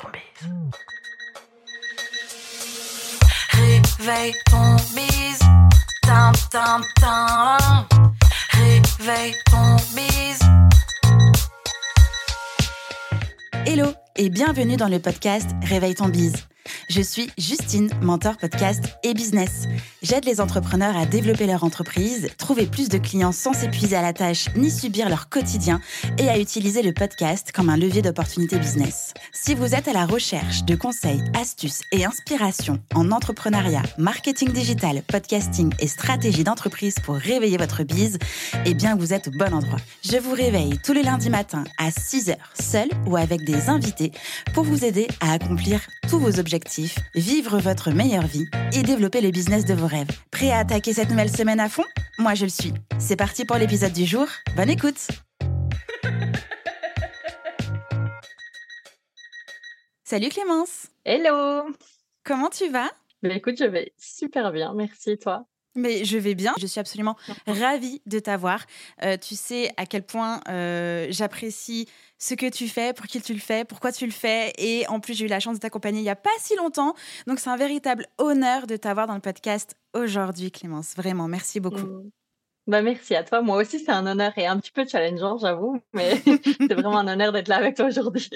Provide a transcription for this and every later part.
ton bise. Réveille ton bise. Réveille ton bise. Hello et bienvenue dans le podcast Réveille ton bise. Je suis Justine, mentor podcast et business. J'aide les entrepreneurs à développer leur entreprise, trouver plus de clients sans s'épuiser à la tâche ni subir leur quotidien et à utiliser le podcast comme un levier d'opportunité business. Si vous êtes à la recherche de conseils, astuces et inspirations en entrepreneuriat, marketing digital, podcasting et stratégie d'entreprise pour réveiller votre bise, eh bien vous êtes au bon endroit. Je vous réveille tous les lundis matins à 6h, seul ou avec des invités pour vous aider à accomplir tous vos objectifs, vivre votre meilleure vie et développer le business de vos rêves. Prêt à attaquer cette nouvelle semaine à fond? Moi je le suis. C'est parti pour l'épisode du jour. Bonne écoute Salut Clémence Hello Comment tu vas? Mais écoute, je vais super bien, merci toi? Mais je vais bien. Je suis absolument ravie de t'avoir. Euh, tu sais à quel point euh, j'apprécie ce que tu fais, pour qui tu le fais, pourquoi tu le fais. Et en plus, j'ai eu la chance de t'accompagner il n'y a pas si longtemps. Donc, c'est un véritable honneur de t'avoir dans le podcast aujourd'hui, Clémence. Vraiment, merci beaucoup. Mm. Bah merci à toi. Moi aussi, c'est un honneur et un petit peu challengeant, j'avoue, mais c'est vraiment un honneur d'être là avec toi aujourd'hui.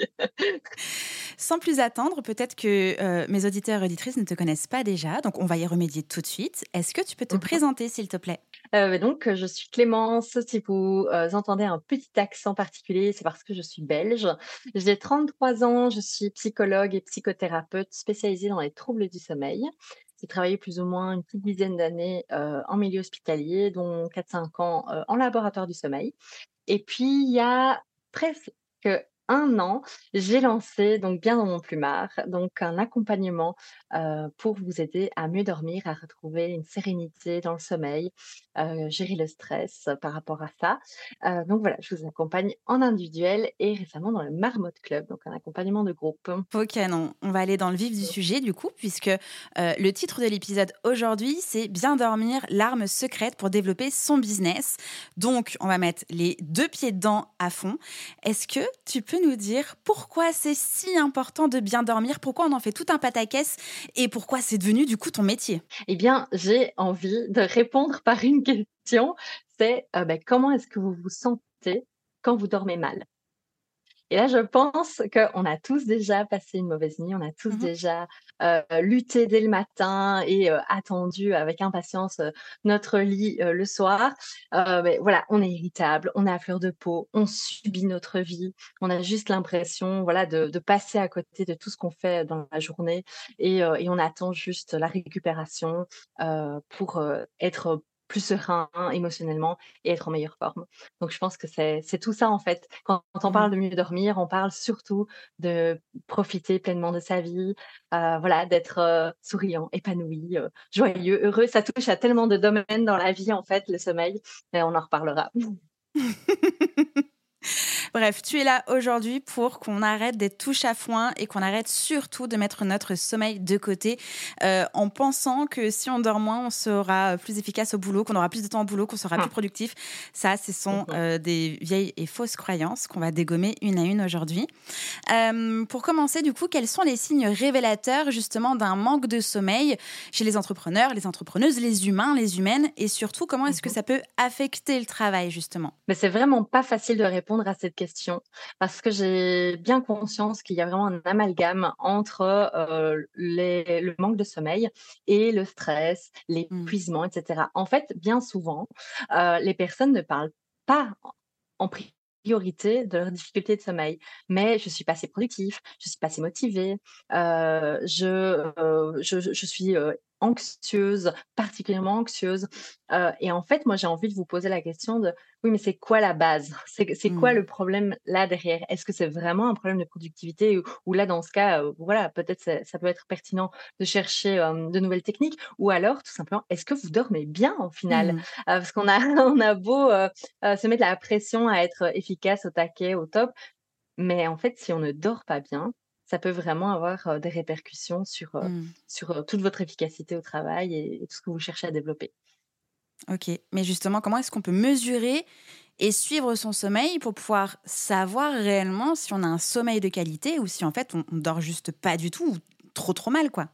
Sans plus attendre, peut-être que euh, mes auditeurs et auditrices ne te connaissent pas déjà, donc on va y remédier tout de suite. Est-ce que tu peux te présenter, s'il te plaît? Euh, donc, je suis Clémence. Si vous euh, entendez un petit accent particulier, c'est parce que je suis belge. J'ai 33 ans, je suis psychologue et psychothérapeute spécialisée dans les troubles du sommeil. J'ai travaillé plus ou moins une petite dizaine d'années euh, en milieu hospitalier, dont 4-5 ans euh, en laboratoire du sommeil. Et puis, il y a presque un an, j'ai lancé, donc bien dans mon plumard, donc un accompagnement pour vous aider à mieux dormir, à retrouver une sérénité dans le sommeil, gérer le stress par rapport à ça. Donc voilà, je vous accompagne en individuel et récemment dans le Marmotte Club, donc un accompagnement de groupe. Ok, non, on va aller dans le vif du sujet du coup, puisque le titre de l'épisode aujourd'hui, c'est Bien dormir, l'arme secrète pour développer son business. Donc, on va mettre les deux pieds dedans à fond. Est-ce que tu peux nous dire pourquoi c'est si important de bien dormir, pourquoi on en fait tout un pataquès et pourquoi c'est devenu du coup ton métier? Eh bien, j'ai envie de répondre par une question, c'est euh, ben, comment est-ce que vous vous sentez quand vous dormez mal? Et là, je pense qu'on a tous déjà passé une mauvaise nuit, on a tous Mhm. déjà euh, lutté dès le matin et euh, attendu avec impatience euh, notre lit le soir. Ben, voilà, on est irritable, on est à fleur de peau, on subit notre vie, on a juste l'impression voilà, de, de passer à côté de tout ce qu'on fait dans la journée et, et on attend juste la récupération pour être plus serein émotionnellement et être en meilleure forme. Donc, je pense que c'est tout ça, en fait. Quand on Mhm. parle de mieux dormir, on parle surtout de profiter pleinement de sa vie, euh, voilà, d'être euh, souriant, épanoui, euh, joyeux, heureux. Ça touche à tellement de domaines dans la vie, en fait, le sommeil. Et on en reparlera. Bref, tu es là aujourd'hui pour qu'on arrête d'être touche à foin et qu'on arrête surtout de mettre notre sommeil de côté euh, en pensant que si on dort moins, on sera plus efficace au boulot, qu'on aura plus de temps au boulot, qu'on sera plus Ah. productif. Ça, ce sont euh, des vieilles et fausses croyances qu'on va dégommer une à une aujourd'hui. Euh, pour commencer, du coup, quels sont les signes révélateurs justement d'un manque de sommeil chez les entrepreneurs, les entrepreneuses, les humains, les humaines? Et surtout comment est-ce que Mhm. ça peut affecter le travail justement? Mais c'est vraiment pas facile de répondre à cette question parce que j'ai bien conscience qu'il y a vraiment un amalgame entre euh, les- le manque de sommeil et le stress, l'épuisement, etc. En fait, bien souvent, euh, les personnes ne parlent pas en priorité de leurs difficultés de sommeil, mais je suis pas assez productif, je suis pas assez motivée, euh, je, euh, je, suis euh, anxieuse, particulièrement anxieuse. Et en fait, moi, j'ai envie de vous poser la question de, oui, mais c'est quoi la base? C'est quoi Mm. le problème là derrière? Est-ce que c'est vraiment un problème de productivité ou, là, dans ce cas, euh, voilà, peut-être ça, ça peut être pertinent de chercher euh, de nouvelles techniques ou alors, tout simplement, est-ce que vous dormez bien au final? Euh, Parce qu'on a, on a beau se mettre la pression à être efficace, au taquet, au top, mais en fait, si on ne dort pas bien, ça peut vraiment avoir des répercussions sur, euh, Mm. sur euh, toute votre efficacité au travail et, et tout ce que vous cherchez à développer. Ok, mais justement, comment est-ce qu'on peut mesurer et suivre son sommeil pour pouvoir savoir réellement si on a un sommeil de qualité ou si en fait on, on dort juste pas du tout ou trop trop mal quoi?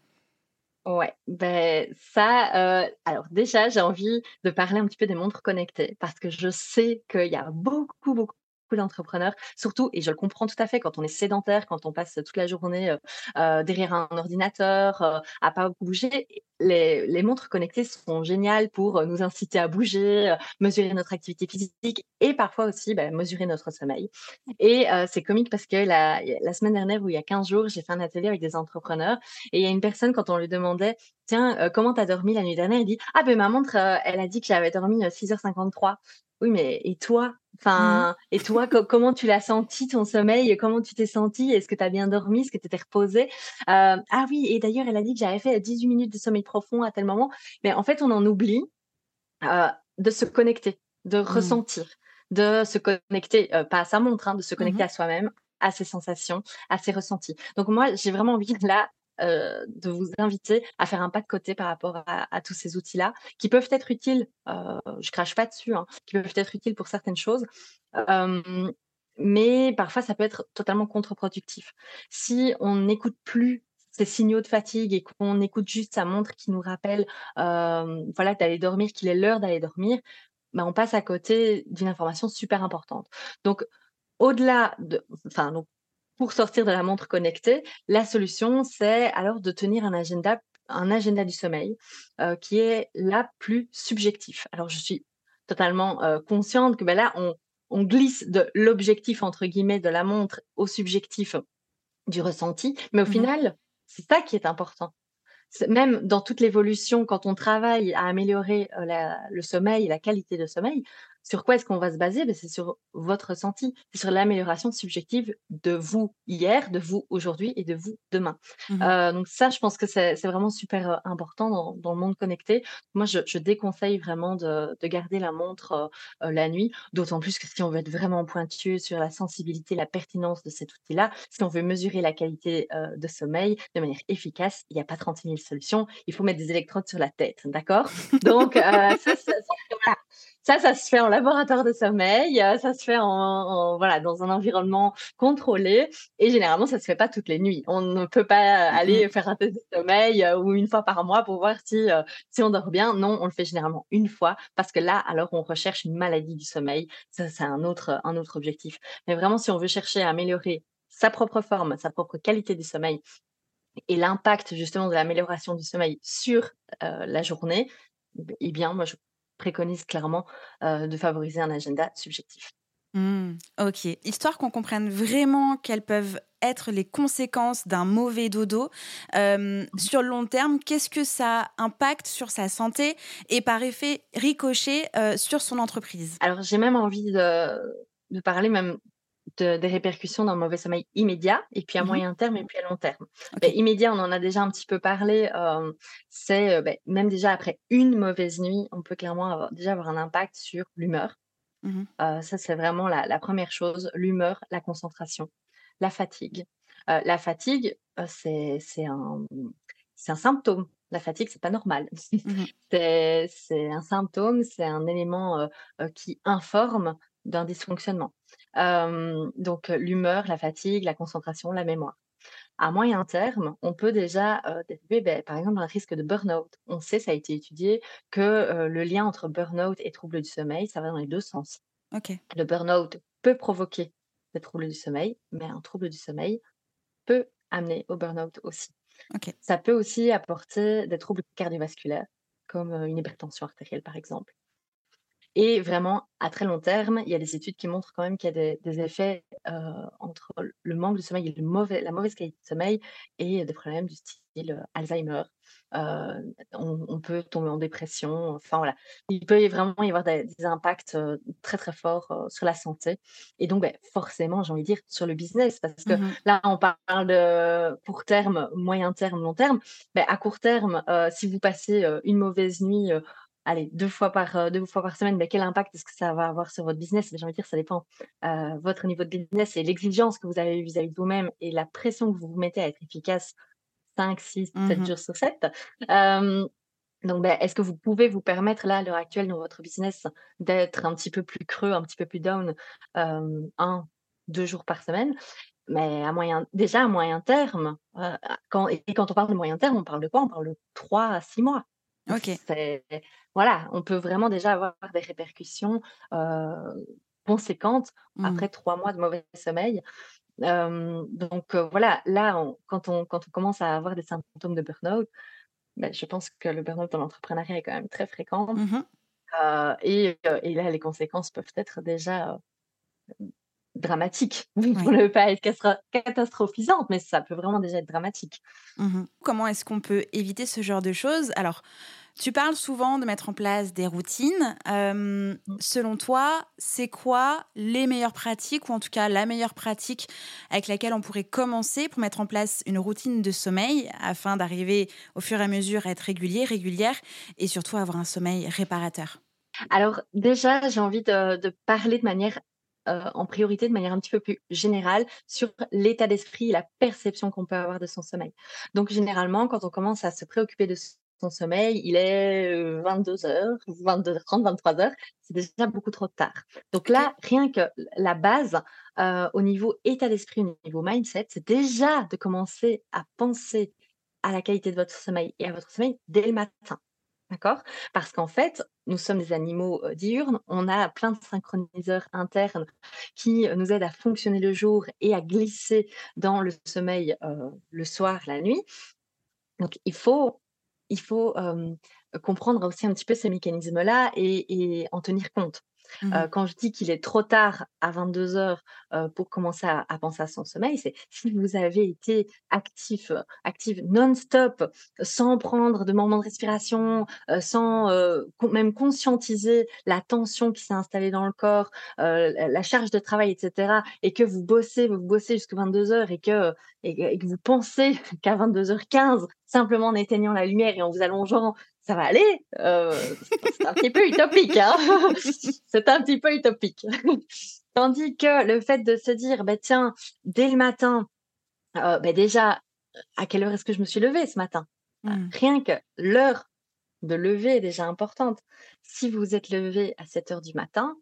Ouais, ben ça, heu, alors déjà, j'ai envie de parler un petit peu des montres connectées parce que je sais qu'il y a beaucoup, beaucoup d'entrepreneurs, surtout et je le comprends tout à fait quand on est sédentaire, quand on passe toute la journée, heu, derrière un ordinateur, heu, à pas bouger. Les montres connectées sont géniales pour, nous inciter à bouger, mesurer notre activité physique et parfois aussi, bah, mesurer notre sommeil et heu, c'est comique parce que la la semaine dernière ou il y a 15 jours, j'ai fait un atelier avec des entrepreneurs et il y a une personne quand on lui demandait: «Tiens, heu, comment tu as dormi la nuit dernière?» il dit: «Ah ben ma montre, elle a dit que j'avais dormi, heu, 6:53». Oui, mais et toi? Mmh. Enfin, et toi, co comment tu l'as senti ton sommeil? Comment tu t'es senti Est-ce que tu as bien dormi? Est-ce que tu étais reposée? Heu, ah oui, et d'ailleurs, elle a dit que j'avais fait 18 minutes de sommeil profond à tel moment. Mais en fait, on en oublie, de se connecter, de Mmh. ressentir, de se connecter, heu, pas à sa montre, hein, de se Mmh connecter à soi-même, à ses sensations, à ses ressentis. Donc moi, j'ai vraiment envie là, heu, de vous inviter à faire un pas de côté par rapport à à tous ces outils-là, qui peuvent être utiles, heu, je crache pas dessus, hein, qui peuvent être utiles pour certaines choses. Hem, mais parfois ça peut être totalement contre-productif. Si on n'écoute plus ces signaux de fatigue et qu'on écoute juste sa montre qui nous rappelle, voilà, d'aller dormir, qu'il est l'heure d'aller dormir, bah, on passe à côté d'une information super importante. Donc au-delà de enfin donc pour sortir de la montre connectée, la solution, c'est alors de tenir un agenda un agenda du sommeil, heu, qui est là plus subjectif. Alors je suis totalement, heu, consciente que, bah, là, on on glisse de «l'objectif» entre guillemets de la montre au subjectif du ressenti, mais au Mmh final, c'est ça qui est important. Même dans toute l'évolution, quand on travaille à améliorer, la le sommeil, la qualité de sommeil, sur quoi est-ce qu'on va se baser? Beh, c'est sur votre ressenti, c'est sur l'amélioration subjective de vous hier, de vous aujourd'hui et de vous demain. mh. Heu, donc ça, je pense que c'est vraiment super, important dans dans le monde connecté. Moi, je je déconseille vraiment de de garder la montre, la nuit, d'autant plus que si on veut être vraiment pointueux sur la sensibilité, la pertinence de cet outil-là, si on veut mesurer la qualité, de sommeil de manière efficace, il y a pas 36 000 solutions, il faut mettre des électrodes sur la tête, d'accord? Donc heu, ça ça ça voilà, ça, ça se fait en laboratoire de sommeil, heu, ça se fait en en voilà, dans un environnement contrôlé et généralement, ça se fait pas toutes les nuits. On ne peut pas aller faire un test de sommeil, heu, ou une fois par mois pour voir si, heu, si on dort bien. Non, on le fait généralement une fois parce que là, alors, on recherche une maladie du sommeil. Ça, c'est un autre, un autre objectif. Mais vraiment, si on veut chercher à améliorer sa propre forme, sa propre qualité du sommeil et l'impact justement de l'amélioration du sommeil sur, la journée, eh bien, moi, je préconise clairement, de favoriser un agenda subjectif. Mmh. OK. Histoire qu'on comprenne vraiment quelles peuvent être les conséquences d'un mauvais dodo, hem, sur le long terme, qu'est-ce que ça impacte sur sa santé et par effet ricochet, sur son entreprise? Alors, j'ai même envie de de parler même de des répercussions d'un mauvais sommeil immédiat et puis à Mmh moyen terme et puis à long terme. OK. immédiat, on en a déjà un petit peu parlé, hem, c'est, heu, beh, même déjà après une mauvaise nuit, on peut clairement avoir déjà avoir un impact sur l'humeur. Mmh Heu, ça, c'est vraiment la la 1 chose, l'humeur, la concentration, la fatigue. La fatigue, c'est un, symptôme. La fatigue, c'est pas normal. Mmh C'est un symptôme, c'est un élément, qui informe d'un dysfonctionnement. Donc l'humeur, la fatigue, la concentration, la mémoire. À moyen terme, on peut déjà, développer, beh, par exemple, un risque de burn-out. On sait, ça a été étudié, que, le lien entre burn-out et troubles du sommeil, ça va dans les 2 sens. OK. Le burn-out peut provoquer des troubles du sommeil, mais un trouble du sommeil peut amener au burn-out aussi. OK. Ça peut aussi apporter des troubles cardiovasculaires, comme, une hypertension artérielle, par exemple. Et vraiment, à très long terme, il y a des études qui montrent quand même qu'il y a des des effets, heu, entre le manque de sommeil et le mauvais la mauvaise qualité de sommeil et des problèmes du style, heu, Alzheimer. Heu, on on peut tomber en dépression, enfin voilà. Il peut vraiment y avoir des des impacts, très, très forts, sur la santé et donc beh, forcément, j'ai envie de dire, sur le business parce que Mmh là, on parle de court terme, moyen terme, long terme. Beh, à court terme, si vous passez, une mauvaise nuit, Allez, 2 fois par, heu, 2 fois par semaine, mais quel impact est-ce que ça va avoir sur votre business? J'ai envie de dire, ça dépend, heu, votre niveau de business et l'exigence que vous avez vis-à-vis de vous-même et la pression que vous vous mettez à être efficace 5, 6, 7 Mmh jours sur 7. Hem, Donc, beh, est-ce que vous pouvez vous permettre là, à l'heure actuelle dans votre business, d'être un petit peu plus creux, un petit peu plus down, hem, 1-2 jours par semaine? Mais à moyen déjà à moyen terme, heu, à quand et quand on parle de moyen terme, on parle de quoi? On parle de 3 à 6 mois. OK. voilà, on peut vraiment déjà avoir des répercussions, conséquentes Mmh. après 3 mois de mauvais sommeil. Donc voilà, là, on quand on quand on commence à avoir des symptômes de burn-out, bah, je pense que le burn-out dans l'entrepreneuriat est quand même très fréquent, Mmh et et là, les conséquences peuvent être déjà, heu, dramatiques. Pour Oui. ne pas être castra catastrophisantes, mais ça peut vraiment déjà être dramatique. Mmh Comment est-ce qu'on peut éviter ce genre de choses? Alors, tu parles souvent de mettre en place des routines. Mmh. selon toi, c'est quoi les meilleures pratiques ou en tout cas la meilleure pratique avec laquelle on pourrait commencer pour mettre en place une routine de sommeil afin d'arriver au fur et à mesure à être régulier, régulière et surtout avoir un sommeil réparateur? Alors déjà, j'ai envie de de parler de manière, heu, en priorité, de manière un petit peu plus générale sur l'état d'esprit et la perception qu'on peut avoir de son sommeil. Donc généralement, quand on commence à se préoccuper de son sommeil, il est, heu, 22:00, 22:30-23:00, c'est déjà beaucoup trop tard. Donc là, rien que la base, heu, au niveau état d'esprit, au niveau mindset, c'est déjà de commencer à penser à la qualité de votre sommeil et à votre sommeil dès le matin. D'accord? Parce qu'en fait, nous sommes des animaux, diurnes, on a plein de synchroniseurs internes qui, nous aident à fonctionner le jour et à glisser dans le sommeil, le soir, la nuit. Donc il faut il faut, comprendre aussi un petit peu ces mécanismes-là et en tenir compte. Mmh. quand je dis qu'il est trop tard à 22:00, heu, pour commencer à à penser à son sommeil, c'est si vous avez été actif, active non-stop, sans prendre de moments de respiration, sans, con même conscientiser la tension qui s'est installée dans le corps, la charge de travail et cetera et que vous bossez, vous bossez jusqu'à 22:00 et que et que et que vous pensez qu'à 22:15, simplement en éteignant la lumière et en vous allongeant, ça va aller, heu, c'est un petit peu utopique, hein. C'est un petit peu utopique. Tandis que le fait de se dire: «Bah, tiens, dès le matin, heu, bah, déjà, à quelle heure est-ce que je me suis levée ce matin?» heu, mh. rien que l'heure de lever est déjà importante. Si vous êtes levé à sept heures du matin,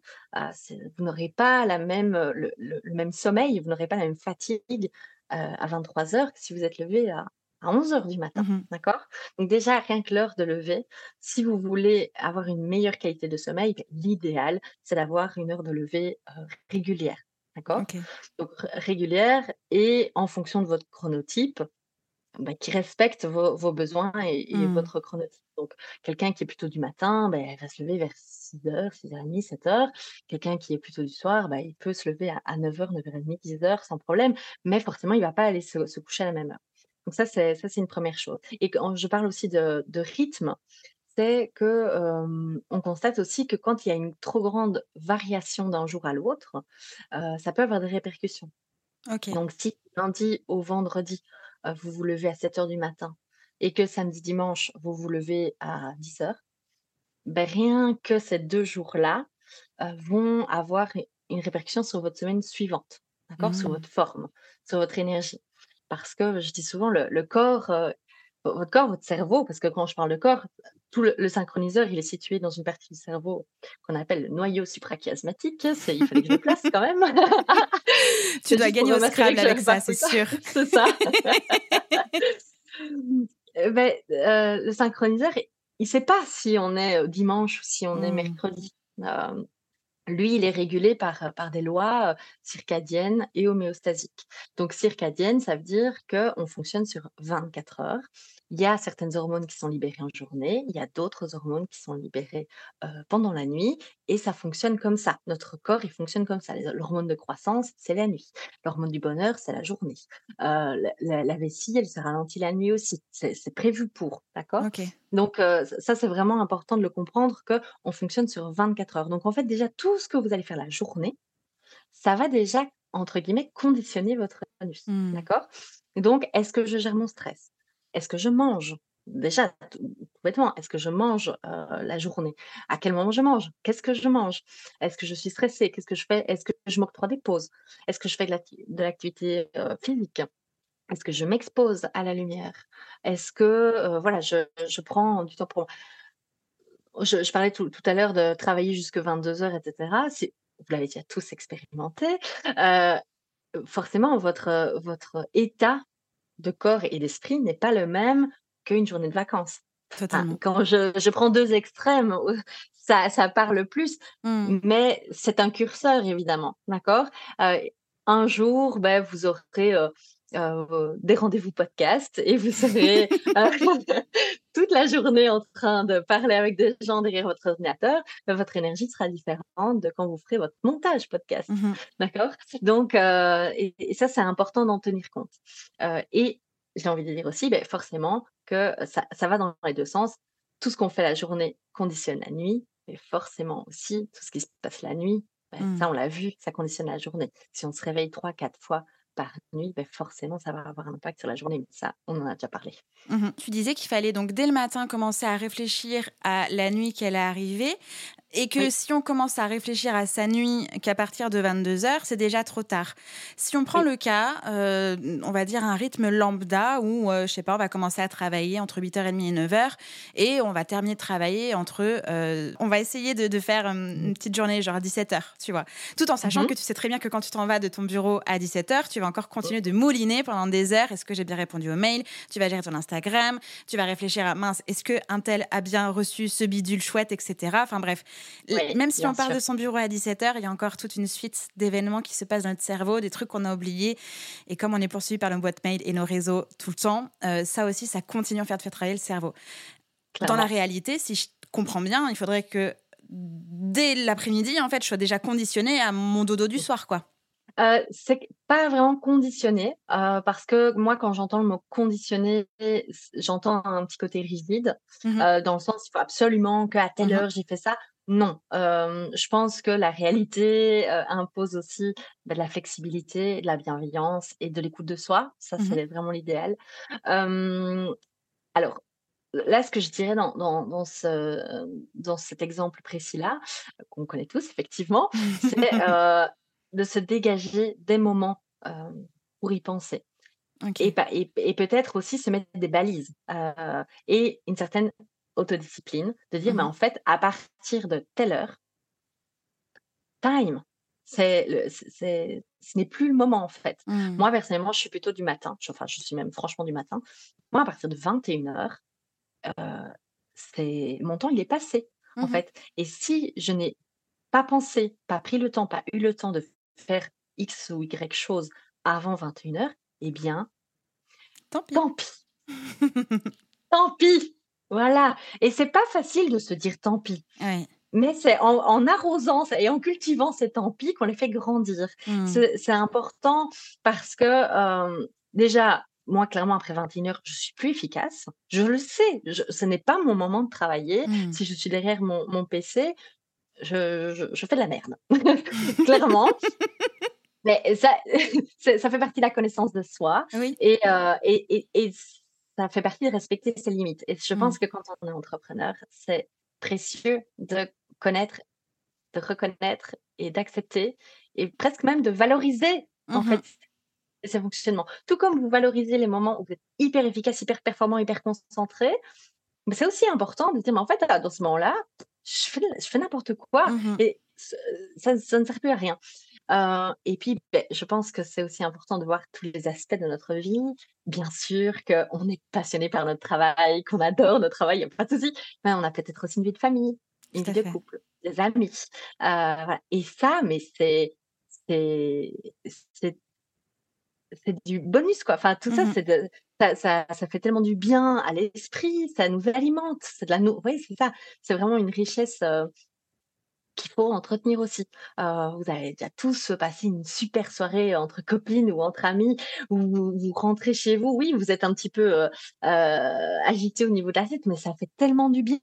c'est vous n'aurez pas la même, heu, le le le même sommeil, vous n'aurez pas la même fatigue, à 23:00 que si vous êtes levé à à onze heures du matin, Mmh d'accord? Donc déjà, rien que l'heure de lever, si vous voulez avoir une meilleure qualité de sommeil, beh, l'idéal, c'est d'avoir une heure de lever, régulière, d'accord? Donc ré régulière et en fonction de votre chronotype, bah, qui respecte vos vos besoins et et Mmh. votre chronotype. Donc quelqu'un qui est plutôt du matin, beh, elle va se lever vers 6:00, 6:30, 7:00. Quelqu'un qui est plutôt du soir, bah, il peut se lever à à 9:00, 9:30, 10:00 sans problème, mais forcément, il va pas aller se se coucher à la même heure. Donc ça, c'est ça, c'est une première chose et quand je parle aussi de de rythme, c'est que, on constate aussi que quand il y a une trop grande variation d'un jour à l'autre, ça peut avoir des répercussions. Donc si lundi au vendredi, vous vous levez à sept heures du matin et que samedi, dimanche, vous vous levez à 10:00, beh, rien que ces 2 jours-là, vont avoir une répercussion sur votre semaine suivante, d'accord? Sur Mmh. votre forme, sur votre énergie. Parce que je dis souvent le le corps, vo votre corps, votre cerveau, parce que quand je parle de corps, tout le le synchroniseur, il est situé dans une partie du cerveau qu'on appelle le noyau suprachiasmatique. Il fallait que je le place quand même. Tu dois gagner au Scrabble avec ça, c'est sûr. C'est ça. Heu, beh, heu, le synchroniseur, il il sait pas si on est, heu, dimanche ou si on est Mmh. mercredi. Lui, il est régulé par, par des lois, heu, circadiennes et homéostasiques. Donc circadienne, ça veut dire qu'on fonctionne sur 24 heures. Il y a certaines hormones qui sont libérées en journée, il y a d'autres hormones qui sont libérées, pendant la nuit et ça fonctionne comme ça. Notre corps, il fonctionne comme ça. L'hormone de croissance, c'est la nuit. L'hormone du bonheur, c'est la journée. La vessie, elle se ralentit la nuit aussi. C'est prévu pour, d'accord? Donc ça, c'est vraiment important de le comprendre qu'on fonctionne sur 24 heures. Donc en fait, déjà, tout ce que vous allez faire la journée, ça va déjà, entre guillemets, «conditionner» votre anus, Mmh. d'accord? Donc est-ce que je gère mon stress? Est-ce que je mange? Déjà, tout bêtement, est-ce que je mange, la journée? À quel moment je mange? Qu'est-ce que je mange? Est-ce que je suis stressée? Qu'est-ce que je fais? Est-ce que je m'octroie des pauses? Est-ce que je fais de l'acti de l'activité, physique? Est-ce que je m'expose à la lumière? Est-ce que, voilà, je, prends du temps pour je, parlais tout, à l'heure de travailler jusque 22 heures, etc. Si, vous l'avez déjà tous expérimenté, forcément, votre état de corps et d'esprit n'est pas le même qu'une journée de vacances. Totalement. quand je, je prends deux extrêmes, ça, ça parle plus, Mmh. mais c'est un curseur, évidemment, d'accord? Euh, Un jour, ben, vous aurez euh, euh, des rendez-vous podcast et vous serez euh, toute la journée en train de parler avec des gens derrière votre ordinateur, ben, votre énergie sera différente de quand vous ferez votre montage podcast. Mmh D'accord? Donc, euh, et, et ça, c'est important d'en tenir compte. Euh, et j'ai envie de dire aussi, ben, forcément, que ça, ça va dans les deux sens. Tout ce qu'on fait la journée conditionne la nuit, mais forcément aussi, tout ce qui se passe la nuit, ben, Mmh. ça, on l'a vu, ça conditionne la journée. Si on se réveille trois, quatre fois par nuit, ben, forcément, ça va avoir un impact sur la journée. Mais ça, on en a déjà parlé. Mmh Tu disais qu'il fallait donc dès le matin commencer à réfléchir à la nuit qu'elle est arrivée et que Oui. si on commence à réfléchir à sa nuit qu'à partir de 22 heures, c'est déjà trop tard. Si on prend Oui. le cas, euh, on va dire un rythme lambda où, euh, je sais pas, on va commencer à travailler entre 8h30 et 9h et on va terminer de travailler entre... euh, on va essayer de, de faire une petite journée genre à 17h, tu vois. Tout en sachant Mhm. que tu sais très bien que quand tu t'en vas de ton bureau à 17h, tu vas encore continuer de mouliner pendant des heures. Est-ce que j'ai bien répondu aux mails Tu vas gérer ton Instagram, tu vas réfléchir à mince, est-ce que un tel a bien reçu ce bidule chouette, etc. Enfin bref, Oui, même si on part sûr. de son bureau à 17h, il y a encore toute une suite d'événements qui se passent dans notre cerveau, des trucs qu'on a oubliés. Et comme on est poursuivi par nos boîtes mail et nos réseaux tout le temps, euh, ça aussi, ça continue à faire, de faire travailler le cerveau. Dans la réalité, si je comprends bien, il faudrait que dès l'après-midi, en fait, je sois déjà conditionnée à mon dodo du soir, quoi. Euh, c'est pas vraiment conditionné euh, parce que moi, quand j'entends le mot conditionné, j'entends un petit côté rigide Mhm. euh, dans le sens il faut absolument qu'à telle Mhm. heure j'ai fait ça. Non, euh, je pense que la réalité impose aussi ben, de la flexibilité, de la bienveillance et de l'écoute de soi. Ça, Mhm. c'est vraiment l'idéal. Alors, là, ce que je dirais dans, dans, dans, ce, dans cet exemple précis-là, qu'on connaît tous effectivement, c'est euh, de se dégager des moments euh, pour y penser. Et, pa- et, et peut-être aussi se mettre des balises euh, et une certaine autodiscipline, de dire, mais Mhm. en fait, à partir de telle heure, time, c'est, ce n'est plus le moment en fait. Mhm. Moi, personnellement, je suis plutôt du matin, enfin, je suis même franchement du matin. Moi, à partir de 21h, c'est mon temps, il est passé en Mhm. fait. Et si je n'ai pas pensé, pas pris le temps, pas eu le temps de faire X ou Y chose avant 21h, eh bien, Tant pis. tant pis. Tant pis. Voilà. Et c'est pas facile de se dire tant pis. Ouais. Mais c'est en, en arrosant et en cultivant ces tant pis qu'on les fait grandir. Mhm. C'est important parce que euh, déjà, moi, clairement, après 21 heures, je suis plus efficace. Je le sais. Je- ce n'est pas mon moment de travailler. Mhm. Si je suis derrière mon, mon PC, je, je- je fais de la merde. clairement. Mais ça, ça fait partie de la connaissance de soi. Oui. Et, euh, et, et, et ça fait partie de respecter ses limites. Et je Mm. pense que quand on est entrepreneur, c'est précieux de connaître, de reconnaître et d'accepter et presque même de valoriser en Mhm. fait ces fonctionnements. Tout comme vous valorisez les moments où vous êtes hyper efficace, hyper performant, hyper concentré, mais c'est aussi important de dire, mais en fait, dans ce moment-là, je fais, je fais n'importe quoi Mhm. et ça, ça ne sert plus à rien. Euh, et puis, ben, je pense que c'est aussi important de voir tous les aspects de notre vie. Bien sûr qu'on est passionné par notre travail, qu'on adore notre travail, il n'y a pas de souci. Mais on a peut-être aussi une vie de famille, une vie de couple, des amis. Euh, voilà. Et ça, mais c'est c'est du bonus quoi. Enfin, tout ça, Mhm. c'est de- ça, ça, ça fait tellement du bien à l'esprit, ça nous alimente. C'est de la oui, c'est ça. C'est vraiment une richesse euh, qu'il faut entretenir aussi. Euh, vous avez déjà tous passé une super soirée entre copines ou entre amis, où vous, vous rentrez chez vous. Oui, vous êtes un petit peu euh, agité au niveau de la tête, mais ça fait tellement du bien.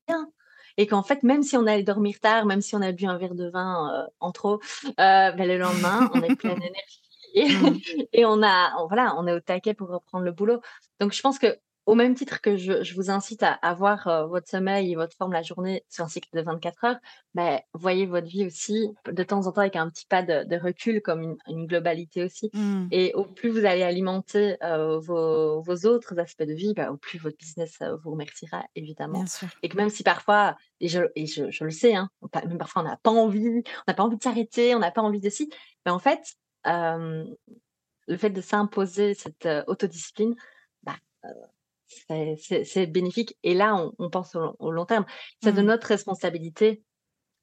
Et qu'en fait, même si on allait dormir tard, même si on a bu un verre de vin euh, en trop, euh, ben, le lendemain, on est plein d'énergie et, Mhm. et on a, on- voilà, on est au taquet pour reprendre le boulot. Donc, je pense que au même titre que je, je vous incite à avoir euh, votre sommeil et votre forme la journée sur un cycle de 24 heures, mais voyez votre vie aussi de temps en temps avec un petit pas de, de recul comme une, une globalité aussi. Mmh. Et au plus vous allez alimenter euh, vos, vos autres aspects de vie, bah, au plus votre business euh, vous remerciera évidemment. Et que même si parfois, et je, et je, je le sais, hein, même parfois on n'a pas envie, on n'a pas envie de s'arrêter, on n'a pas envie de ci, mais en fait, euh, le fait de s'imposer cette euh, autodiscipline, bah, c'est c'est- bénéfique. Et là, on, on pense au, long au long terme. C'est de Mmh. notre responsabilité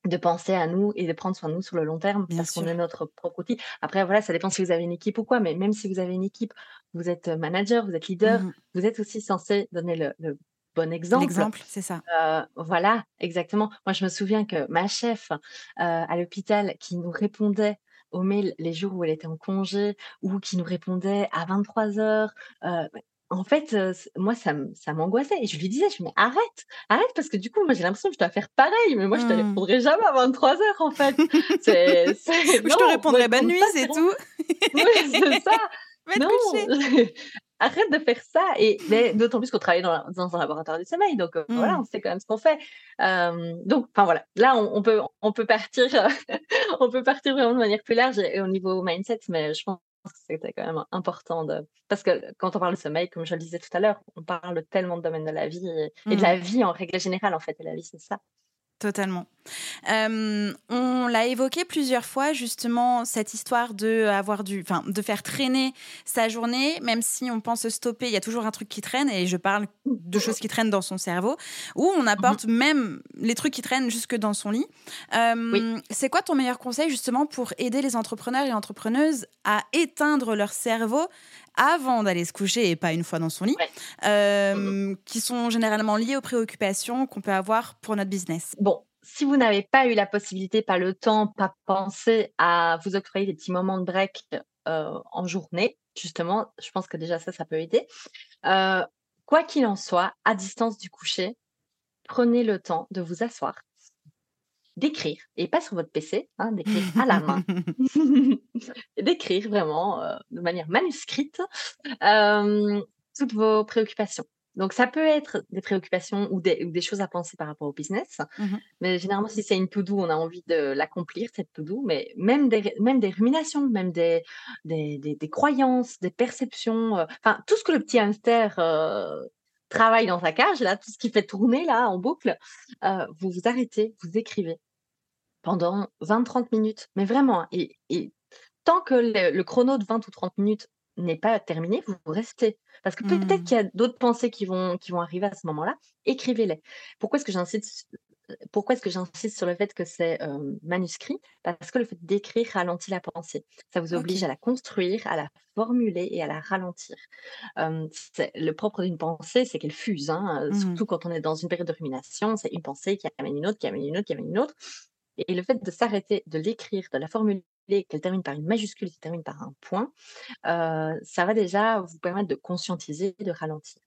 de penser à nous et de prendre soin de nous sur le long terme Bien parce qu'on est notre propre outil. Après, voilà, ça dépend si vous avez une équipe ou quoi, mais même si vous avez une équipe, vous êtes manager, vous êtes leader, Mmh. vous êtes aussi censé donner le, le bon exemple. L'exemple, c'est ça. Euh, voilà, exactement. Moi, je me souviens que ma chef euh, à l'hôpital qui nous répondait aux mails les jours où elle était en congé ou qui nous répondait à 23 heures. euh, en fait, euh, moi, ça, m'angoissait. Et je lui disais, je dis, mais arrête, arrête, parce que du coup, moi, j'ai l'impression que je dois faire pareil. Mais moi, je te Mmh. répondrai jamais à 23 heures, en fait. Je te répondrai me bonne nuit, c'est tout. Oui, c'est ça. Non. Arrête de faire ça. Et d'autant plus qu'on travaille dans, la- dans un laboratoire du sommeil, donc euh, voilà, Mmh. on sait quand même ce qu'on fait. Euh, donc, enfin voilà, là on, on peut on peut partir, on peut partir vraiment de manière plus large et, et au niveau mindset, mais je pense que c'était quand même important de parce que quand on parle de sommeil, comme je le disais tout à l'heure, on parle tellement de domaines de la vie et, et de la Mmh. vie en règle générale en fait. Et la vie, c'est ça. Totalement. Euh, on l'a évoqué plusieurs fois, justement, cette histoire de, avoir du, enfin, de faire traîner sa journée, même si on pense stopper, il y a toujours un truc qui traîne, et je parle de choses qui traînent dans son cerveau, ou on apporte même les trucs qui traînent jusque dans son lit. Euh, Oui. C'est quoi ton meilleur conseil, justement, pour aider les entrepreneurs et entrepreneuses à éteindre leur cerveau avant d'aller se coucher et pas une fois dans son lit, Ouais. euh, qui sont généralement liés aux préoccupations qu'on peut avoir pour notre business Bon, si vous n'avez pas eu la possibilité, pas le temps, pas pensé à vous octroyer des petits moments de break euh, en journée, justement, je pense que déjà ça, ça peut aider. Euh, quoi qu'il en soit, à distance du coucher, prenez le temps de vous asseoir, d'écrire, et pas sur votre PC, hein, d'écrire à la main, d'écrire vraiment euh, de manière manuscrite euh, toutes vos préoccupations. Donc, ça peut être des préoccupations ou des, ou des choses à penser par rapport au business. Mhm. Mais généralement, si c'est une to-do, on a envie de l'accomplir, cette to-do. Mais même des, même des ruminations, même des, des, des, des croyances, des perceptions, euh, enfin, tout ce que le petit hamster euh, travaille dans sa cage, là, tout ce qui fait tourner là en boucle, euh, vous vous arrêtez, vous écrivez pendant 20-30 minutes. Mais vraiment, hein, et, et tant que le, le chrono de 20 ou 30 minutes n'est pas terminé, vous restez. Parce que peut-être Mm. qu'il y a d'autres pensées qui vont, qui vont arriver à ce moment-là. Écrivez-les. Pourquoi est-ce que j'insiste pourquoi est-ce que j'insiste sur le fait que c'est euh, manuscrit? Parce que le fait d'écrire ralentit la pensée. Ça vous oblige à la construire, à la formuler et à la ralentir. Euh, le propre d'une pensée, c'est qu'elle fuse. hein, euh, Mhm. Surtout quand on est dans une période de rumination, c'est une pensée qui amène une autre, qui amène une autre, qui amène une autre. Et le fait de s'arrêter, de l'écrire, de la formuler, qu'elle termine par une majuscule, qui termine par un point, euh, ça va déjà vous permettre de conscientiser, de ralentir.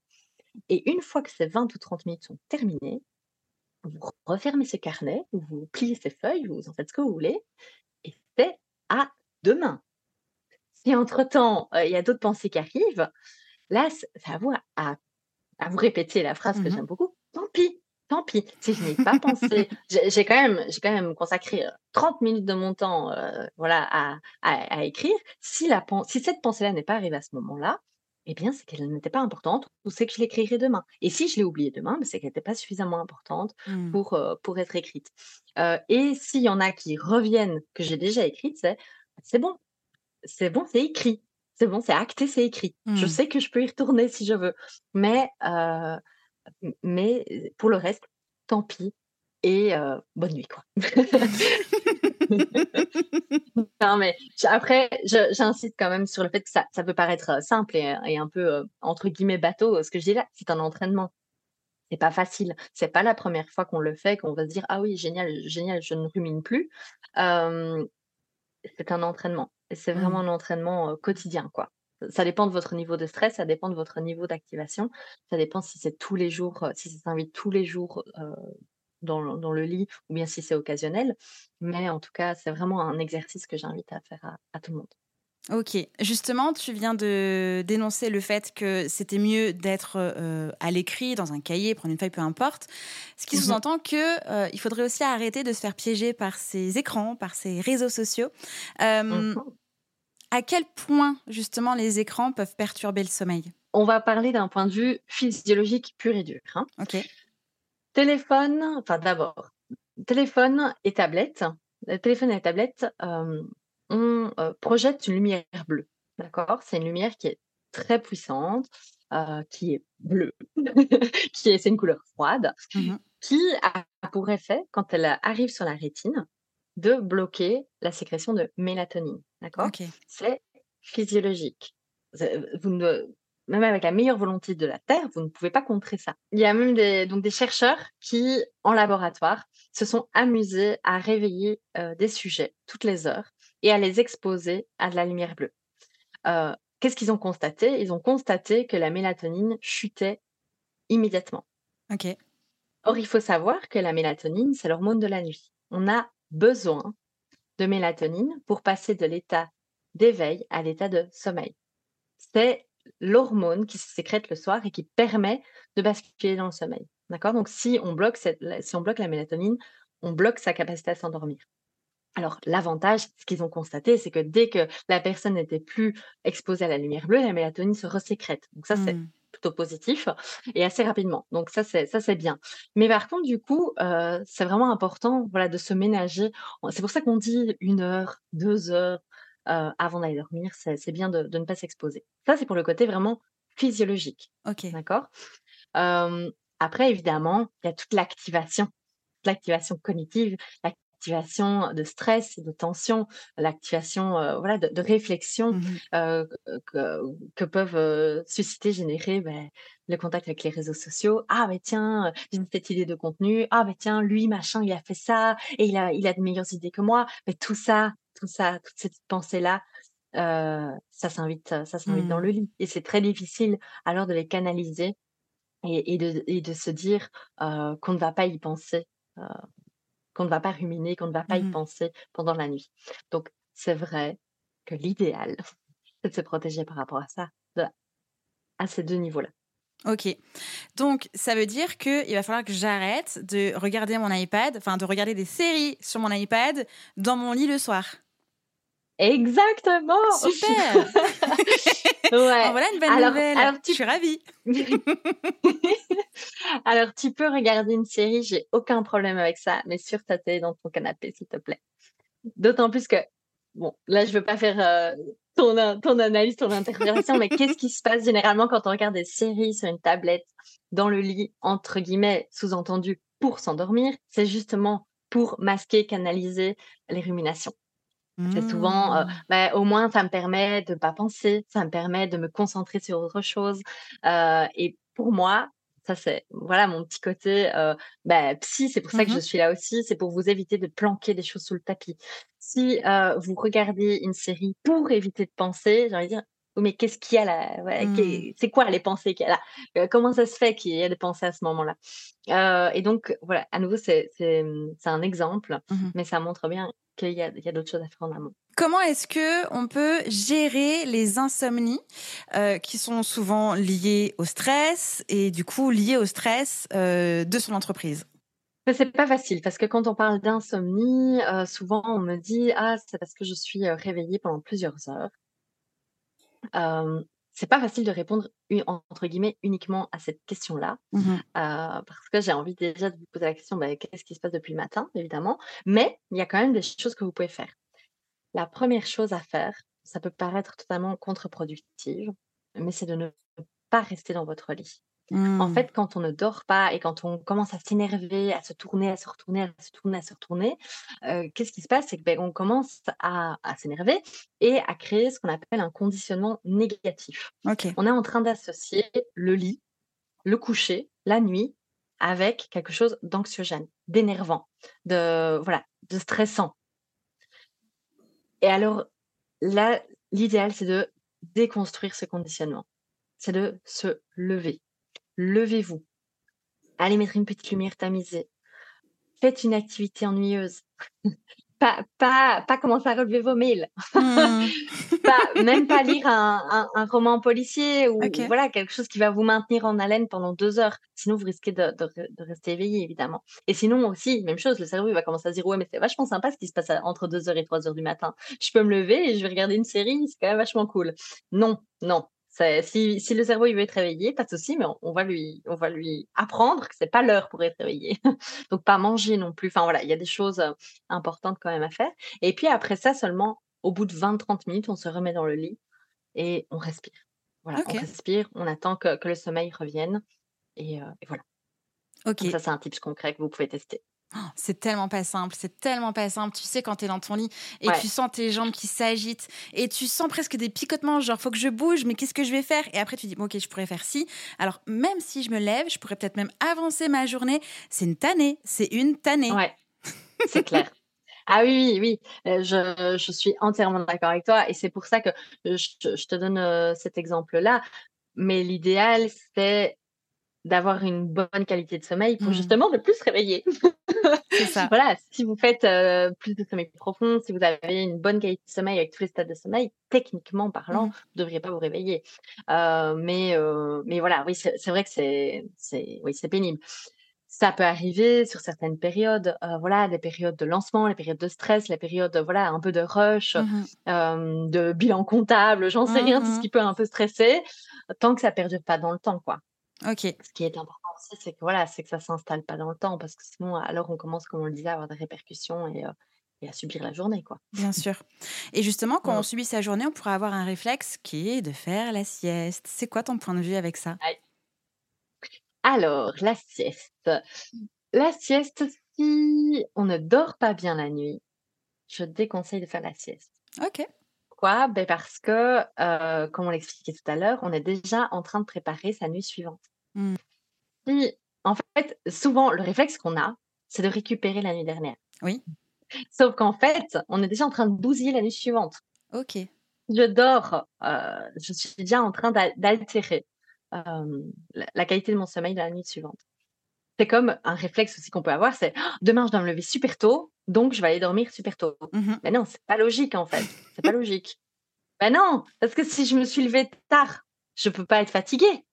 Et une fois que ces 20 ou 30 minutes sont terminées, vous refermez ce carnet, ou vous pliez ces feuilles, vous en faites ce que vous voulez, et c'est à demain. Si entre-temps, euh, il y a d'autres pensées qui arrivent, là, à vous à, vous répéter la phrase que Mhm. j'aime beaucoup. Tant pis, tant pis. Si je n'ai pas pensé, j'ai quand même, j'ai quand même consacré euh, 30 minutes de mon temps, euh, voilà, à, à- à écrire. Si la, si cette pensée-là n'est pas arrivée à ce moment-là, eh bien, c'est qu'elle n'était pas importante ou c'est que je l'écrirai demain. Et si je l'ai oubliée demain, ben, c'est qu'elle n'était pas suffisamment importante Mm. pour, euh, pour être écrite. Euh, et s'il y en a qui reviennent que j'ai déjà écrites, c'est c'est bon, c'est bon, c'est écrit. C'est bon, c'est acté, c'est écrit. Je Mm. sais que je peux y retourner si je veux. Mais, euh, mais euh, pour le reste, tant pis. Et bonne nuit, quoi. non, mais après, j'insiste quand même sur le fait que ça, ça peut paraître euh, simple et, et un peu, euh, entre guillemets, bateau. euh, Ce que je dis là, c'est un entraînement. C'est pas facile. C'est pas la première fois qu'on le fait qu'on va se dire ah oui génial génial je ne rumine plus. Euh, c'est un entraînement c'est vraiment Mm. un entraînement quotidien quoi. Ça dépend de votre niveau de stress, ça dépend de votre niveau d'activation, ça dépend si c'est tous les jours, si ça s'invite tous les jours euh, dans, le- dans le lit ou bien si c'est occasionnel. Mais en tout cas, c'est vraiment un exercice que j'invite à faire à, à tout le monde. Ok, justement, tu viens de dénoncer le fait que c'était mieux d'être euh, à l'écrit, dans un cahier, prendre une feuille, peu importe. Ce qui Mhm. sous-entend que euh, il faudrait aussi arrêter de se faire piéger par ces écrans, par ces réseaux sociaux. Euh, Mhm. À quel point, justement, les écrans peuvent perturber le sommeil? On va parler d'un point de vue physiologique pur et dur. hein. Ok. Téléphone, enfin d'abord, téléphone et tablette. Le téléphone et la tablette, euh, on euh, projette une lumière bleue. D'accord? C'est une lumière qui est très puissante, euh, qui est bleue, qui est, c'est une couleur froide, Mhm. qui a pour effet, quand elle arrive sur la rétine, de bloquer la sécrétion de mélatonine. D'accord? C'est physiologique. Vous ne, même avec la meilleure volonté de la Terre, vous ne pouvez pas contrer ça. Il y a même des, donc des chercheurs qui, en laboratoire, se sont amusés à réveiller euh, des sujets toutes les heures et à les exposer à de la lumière bleue. Euh, Qu'est-ce qu'ils ont constaté? Ils ont constaté que la mélatonine chutait immédiatement. Ok. Or, il faut savoir que la mélatonine, c'est l'hormone de la nuit. On a besoin de mélatonine pour passer de l'état d'éveil à l'état de sommeil. C'est l'hormone qui se sécrète le soir et qui permet de basculer dans le sommeil. D'accord? Donc, si on, bloque cette- si on bloque la mélatonine, on bloque sa capacité à s'endormir. Alors, l'avantage, ce qu'ils ont constaté, c'est que dès que la personne n'était plus exposée à la lumière bleue, la mélatonine se resécrète. Donc, ça, c'est Hmm. plutôt positif et assez rapidement. Donc ça c'est ça c'est bien. Mais par contre du coup euh, c'est vraiment important voilà de se ménager. C'est pour ça qu'on dit une heure, deux heures euh, avant d'aller dormir. C'est bien de, de ne pas s'exposer. Ça c'est pour le côté vraiment physiologique, Ok. d'accord? Euh, après évidemment il y a toute l'activation, l'activation cognitive, l'activation de stress, de tension, l'activation euh, voilà de, de réflexion euh, que, que peuvent susciter, générer ben, le contact avec les réseaux sociaux. Ah, mais tiens, euh, j'ai cette idée de contenu. Ah, mais tiens, lui, machin, il a fait ça et il a, il a de meilleures idées que moi. Mais tout ça, tout ça, toute cette pensée-là, euh, ça s'invite, ça s'invite dans Hmm. le lit. Et c'est très difficile alors de les canaliser et, et de, et de se dire euh, qu'on ne va pas y penser, euh, qu'on ne va pas ruminer, qu'on ne va pas y Mhm. penser pendant la nuit. Donc, c'est vrai que l'idéal, c'est de se protéger par rapport à ça, de- à ces deux niveaux-là. Ok. Donc, ça veut dire qu'il va falloir que j'arrête de regarder mon iPad, enfin de regarder des séries sur mon iPad dans mon lit le soir. Exactement Super Ouais. Voilà une bonne Alors- nouvelle. alors, Je tu- suis ravie. Alors, tu peux regarder une série, j'ai aucun problème avec ça, mais sur ta télé dans ton canapé, s'il te plaît. D'autant plus que, bon, là, je veux pas faire euh, ton, a- ton analyse, ton interprétation, mais qu'est-ce qui se passe généralement quand on regarde des séries sur une tablette dans le lit, entre guillemets, sous-entendu, pour s'endormir? C'est justement pour masquer, canaliser les ruminations. C'est souvent, euh, Mmh. bah, au moins, ça me permet de pas penser, ça me permet de me concentrer sur autre chose. Euh, et pour moi, ça c'est, voilà, mon petit côté euh, bah, psy, c'est pour ça que je Mhm. suis là aussi, c'est pour vous éviter de planquer des choses sous le tapis. Si vous regardez une série pour éviter de penser, j'ai envie de dire, mais qu'est-ce qu'il y a là? Ouais, Mmh. C'est quoi les pensées qu'il y a là? Euh, Comment ça se fait qu'il y ait des pensées à ce moment-là? Euh, Et donc, voilà, à nouveau, c'est un exemple, Mhm. mais ça montre bien qu'il y a, a d'autres choses à faire en amont. Comment est-ce que on peut gérer les insomnies euh, qui sont souvent liées au stress et du coup liées au stress euh, de son entreprise? C'est pas facile parce que quand on parle d'insomnie, euh, souvent on me dit ah c'est parce que je suis réveillée pendant plusieurs heures. Euh, c'est pas facile de répondre entre guillemets uniquement à cette question-là euh, parce que j'ai envie déjà de vous poser la question bah, qu'est-ce qui se passe depuis le matin évidemment, mais il y a quand même des choses que vous pouvez faire. La première chose à faire, ça peut paraître totalement contre-productive, mais c'est de ne pas rester dans votre lit. En Mm. fait, quand on ne dort pas et quand on commence à s'énerver, à se tourner, à se retourner, à se tourner, à se retourner, euh, qu'est-ce qui se passe? C'est qu'on commence à, à s'énerver et à créer ce qu'on appelle un conditionnement négatif. On est en train d'associer le lit, le coucher, la nuit avec quelque chose d'anxiogène, d'énervant, de voilà, de stressant. Et alors là, l'idéal, c'est de déconstruire ce conditionnement. C'est de se lever. Levez-vous. Allez mettre une petite lumière tamisée. Faites une activité ennuyeuse. pas, pas, pas commencer à relever vos mails. Hmm. pas, même pas lire un, un, un roman policier ou voilà quelque chose qui va vous maintenir en haleine pendant deux heures. Sinon, vous risquez de, de, de rester éveillé, évidemment. Et sinon aussi, même chose, le cerveau il va commencer à se dire ouais, mais c'est vachement sympa ce qui se passe à- entre deux heures et trois heures du matin. Je peux me lever et je vais regarder une série, c'est quand même vachement cool. Non, non. Si, si le cerveau il veut être réveillé, pas de souci, mais on, on va lui, on va lui apprendre que c'est pas l'heure pour être réveillé. Donc pas manger non plus. Enfin voilà, il y a des choses euh, importantes quand même à faire. Et puis après ça, seulement au bout de 20-30 minutes, on se remet dans le lit et on respire. Voilà, on respire, on attend que, que le sommeil revienne. Et, euh, et voilà. Donc ça, c'est un tips concret que vous pouvez tester. Oh, C'est tellement pas simple, c'est tellement pas simple. Tu sais, quand t'es dans ton lit et Ouais. tu sens tes jambes qui s'agitent et tu sens presque des picotements, genre faut que je bouge, mais qu'est-ce que je vais faire? Et après, tu dis, bon, ok, je pourrais faire ci. Alors, même si je me lève, je pourrais peut-être même avancer ma journée. C'est une tannée, c'est une tannée. Ouais, c'est clair. Ah oui, oui, oui. Euh, je, je suis entièrement d'accord avec toi. Et c'est pour ça que je, te- je te donne euh, cet exemple-là. Mais l'idéal, c'est d'avoir une bonne qualité de sommeil pour Mhm. justement ne plus se réveiller. C'est ça. Voilà, si vous faites euh, plus de sommeil profond, si vous avez une bonne qualité de sommeil avec tous les stades de sommeil, techniquement parlant, Mhm. vous ne devriez pas vous réveiller. Euh, mais, euh, mais voilà, oui, c'est vrai que c'est oui, pénible. Ça peut arriver sur certaines périodes, voilà, des périodes de lancement, les périodes de stress, les périodes, voilà, un peu de rush, euh, de bilan comptable, j'en sais rien, tout ce qui peut un peu stresser, tant que ça perdure pas dans le temps, quoi. Ok. Ce qui est important aussi, c'est que voilà, c'est que ça s'installe pas dans le temps, parce que sinon, alors on commence, comme on le disait, à avoir des répercussions et, euh, et à subir la journée, quoi. Bien sûr. Et justement, quand on subit sa journée, on pourrait avoir un réflexe qui est de faire la sieste. C'est quoi ton point de vue avec ça? Alors, la sieste. La sieste, si on ne dort pas bien la nuit, je déconseille de faire la sieste. Ok. Pourquoi? Ben Parce que, euh, comme on l'expliquait tout à l'heure, on est déjà en train de préparer sa nuit suivante. Mm. Si, en fait, souvent, le réflexe qu'on a, c'est de récupérer la nuit dernière. Oui. Sauf qu'en fait, on est déjà en train de bousiller la nuit suivante. Ok. je dors, euh, je suis déjà en train d'al- d'altérer euh, la, la qualité de mon sommeil de la nuit suivante. C'est comme un réflexe aussi qu'on peut avoir, c'est Ah, demain je dois me lever super tôt, donc je vais aller dormir super tôt. Mhm. Mais non, c'est pas logique en fait. C'est pas logique. Ben non, parce que si je me suis levée tard, je peux pas être fatiguée.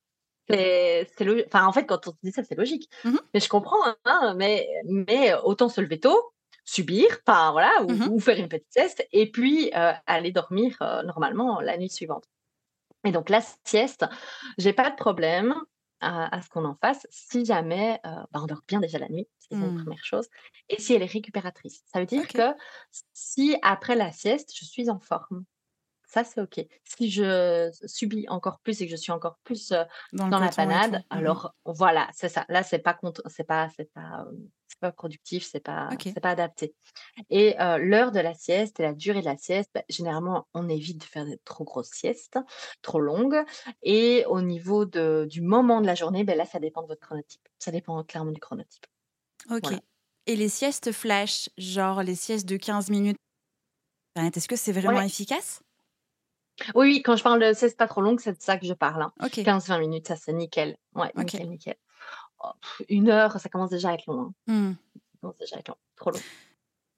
C'est. Enfin, en fait, quand on se dit ça, c'est logique. Mhm. Mais je comprends, hein, mais, mais autant se lever tôt, subir, enfin voilà, ou, Mhm. ou faire une petite sieste, et puis euh, aller dormir euh, normalement la nuit suivante. Et donc la sieste, j'ai pas de problème à, à ce qu'on en fasse si jamais euh, bah, on dort bien déjà la nuit, c'est une Mm. première chose, et si elle est récupératrice. Ça veut dire que si après la sieste, je suis en forme, ça c'est ok. Si je subis encore plus et que je suis encore plus euh, Dans, la panade, Mhm. alors voilà, c'est ça. Là, c'est pas contre, c'est pas, c'est pas, euh, c'est pas productif, c'est pas, c'est pas adapté. Et euh, l'heure de la sieste et la durée de la sieste, bah, généralement, on évite de faire des trop grosses siestes, trop longues. Et au niveau de, du moment de la journée, ben là, ça dépend de votre chronotype. Ça dépend clairement du chronotype. Ok. Voilà. Et les siestes flash, genre les siestes de 15 minutes, est-ce que c'est vraiment Ouais. efficace? Oui, oui, quand je parle de sieste pas trop longue, c'est de ça que je parle. hein. Ok. 15-20 minutes, ça c'est nickel. Ouais, nickel, nickel. Oh, pff, une heure, ça commence déjà à être long. hein. Hmm. Ça commence déjà à être long. Trop long.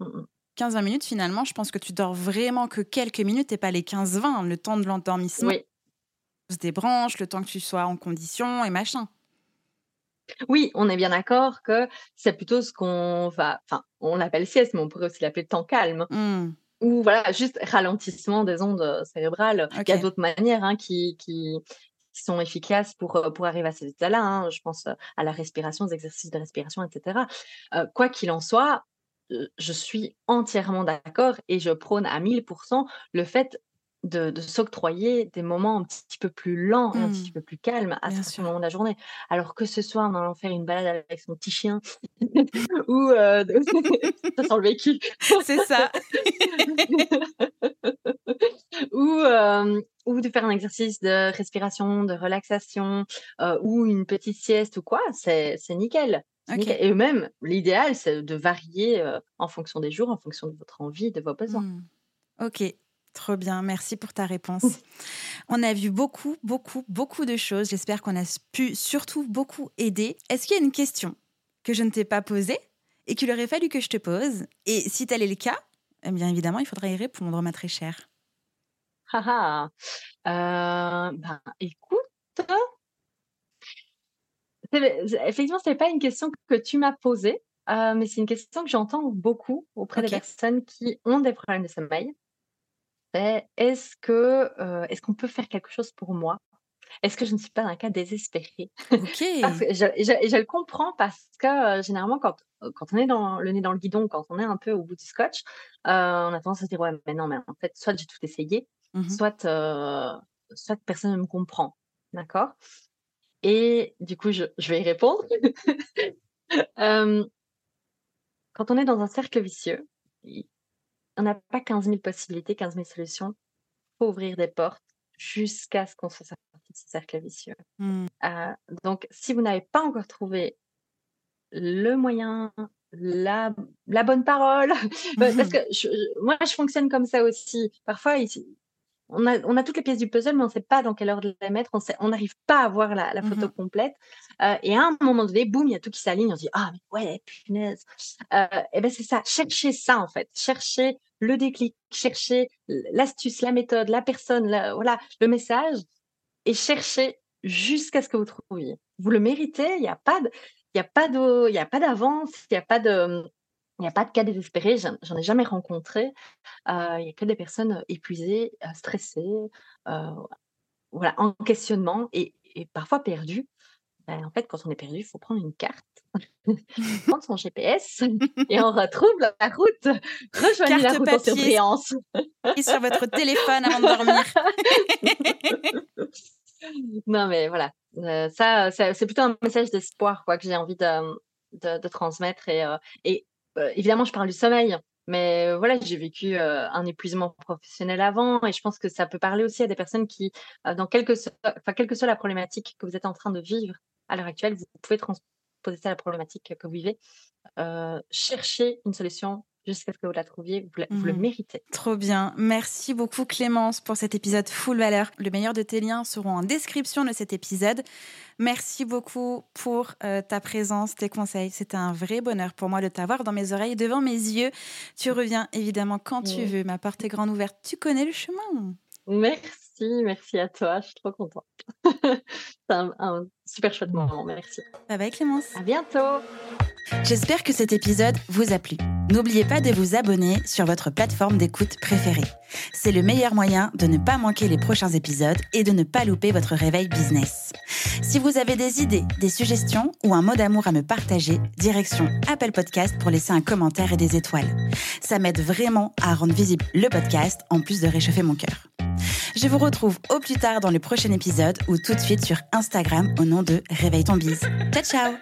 Mm, mm. 15-20 minutes, finalement, je pense que tu dors vraiment que quelques minutes et pas les 15-20, le temps de l'endormissement, Oui. des branches, le temps que tu sois en condition et machin. Oui, on est bien d'accord que c'est plutôt ce qu'on va, enfin, on l'appelle sieste, mais on pourrait aussi l'appeler temps calme, Hmm. Ou voilà, juste ralentissement des ondes euh, cérébrales. Il y a d'autres manières hein, qui, qui, qui sont efficaces pour, euh, pour arriver à cet état-là. hein. Je pense euh, à la respiration, aux exercices de respiration, etc. Euh, quoi qu'il en soit, je suis entièrement d'accord et je prône à 1000% le fait de, de s'octroyer des moments un petit peu plus lents et un petit peu plus calmes à Bien certains sûr. moments de la journée. Alors que ce soit en allant faire une balade avec son petit chien ou euh, de- ça sent le vécu C'est ça. ou, euh, ou de faire un exercice de respiration, de relaxation, euh, ou une petite sieste ou quoi, c'est nickel. Et même, l'idéal, c'est de varier euh, en fonction des jours, en fonction de votre envie, de vos besoins. Hmm. Ok, trop bien. Merci pour ta réponse. On a vu beaucoup, beaucoup, beaucoup de choses. J'espère qu'on a pu surtout beaucoup aider. Est-ce qu'il y a une question que je ne t'ai pas posée et qu'il aurait fallu que je te pose? Et si tel est le cas, eh bien évidemment, il faudra y répondre, ma très chère. Ah ah. ben, écoute, effectivement, ce n'est pas une question que tu m'as posée, mais c'est une question que j'entends beaucoup auprès des personnes qui ont des problèmes de sommeil. Est-ce que est-ce qu'on peut faire quelque chose pour moi? Est-ce que je ne suis pas dans un cas désespéré? Ok. je, le comprends parce que généralement, quand, quand on est dans le nez dans le guidon, quand on est un peu au bout du scotch, on a tendance à se dire ouais, mais non, mais en fait, soit j'ai tout essayé, mmh soit, soit personne ne me comprend. D'accord? Et du coup, je, je vais y répondre. quand on est dans un cercle vicieux, on n'a pas 15 000 possibilités, 15 000 solutions. Il faut ouvrir des portes jusqu'à ce qu'on soit sorti de ce cercle vicieux. Mmh. Euh, donc, si vous n'avez pas encore trouvé le moyen, la, la bonne parole, parce que moi, je fonctionne comme ça aussi. Parfois, ici, on a, on a toutes les pièces du puzzle, mais on ne sait pas dans quelle ordre les mettre. On n'arrive pas à voir la, mmh photo complète. Euh, et à un moment donné, boum, il y a tout qui s'aligne. On se dit ah mais ouais, punaise. Euh, et ben c'est ça. Cherchez ça en fait. Cherchez le déclic. Cherchez l'astuce, la méthode, la personne, voilà, le message, et cherchez jusqu'à ce que vous trouviez. Vous le méritez. Il n'y a pas de, il y a pas d'avance. Il n'y a pas de il n'y a pas de cas désespérés, j'en ai jamais rencontré. Euh, il n'y a que des personnes épuisées, stressées, voilà, en questionnement et, parfois perdues. Ben, en fait, quand on est perdu, il faut prendre une carte, prendre son GPS et on retrouve la route. Rejoignez la route en surbrillance. et sur votre téléphone avant de dormir. non, mais voilà. ça, c'est plutôt un message d'espoir quoi, que j'ai envie de, de, transmettre. Et, et euh, évidemment, je parle du sommeil, mais euh, voilà, j'ai vécu euh, un épuisement professionnel avant et je pense que ça peut parler aussi à des personnes qui, dans quelque enfin, quelle que soit la problématique que vous êtes en train de vivre à l'heure actuelle, vous pouvez transposer ça à la problématique que vous vivez. cherchez une solution jusqu'à ce que vous la trouviez. Vous, le mmh méritez. Trop bien. Merci beaucoup Clémence pour cet épisode full valeur. Le meilleur de tes liens seront en description de cet épisode. Merci beaucoup pour euh, ta présence, tes conseils. C'était un vrai bonheur pour moi de t'avoir dans mes oreilles, devant mes yeux. Tu reviens évidemment quand tu veux. Ma porte est grande ouverte. Tu connais le chemin. Merci, merci à toi. Je suis trop contente. C'est un, un, super chouette moment. Merci. Bye bye Clémence? À bientôt. J'espère que cet épisode vous a plu. N'oubliez pas de vous abonner sur votre plateforme d'écoute préférée. C'est le meilleur moyen de ne pas manquer les prochains épisodes et de ne pas louper votre réveil business. Si vous avez des idées, des suggestions ou un mot d'amour à me partager, direction Apple Podcast pour laisser un commentaire et des étoiles. Ça m'aide vraiment à rendre visible le podcast en plus de réchauffer mon cœur. Je vous retrouve au plus tard dans le prochain épisode ou tout de suite sur Instagram au nom de Réveille ton bise. Ciao ciao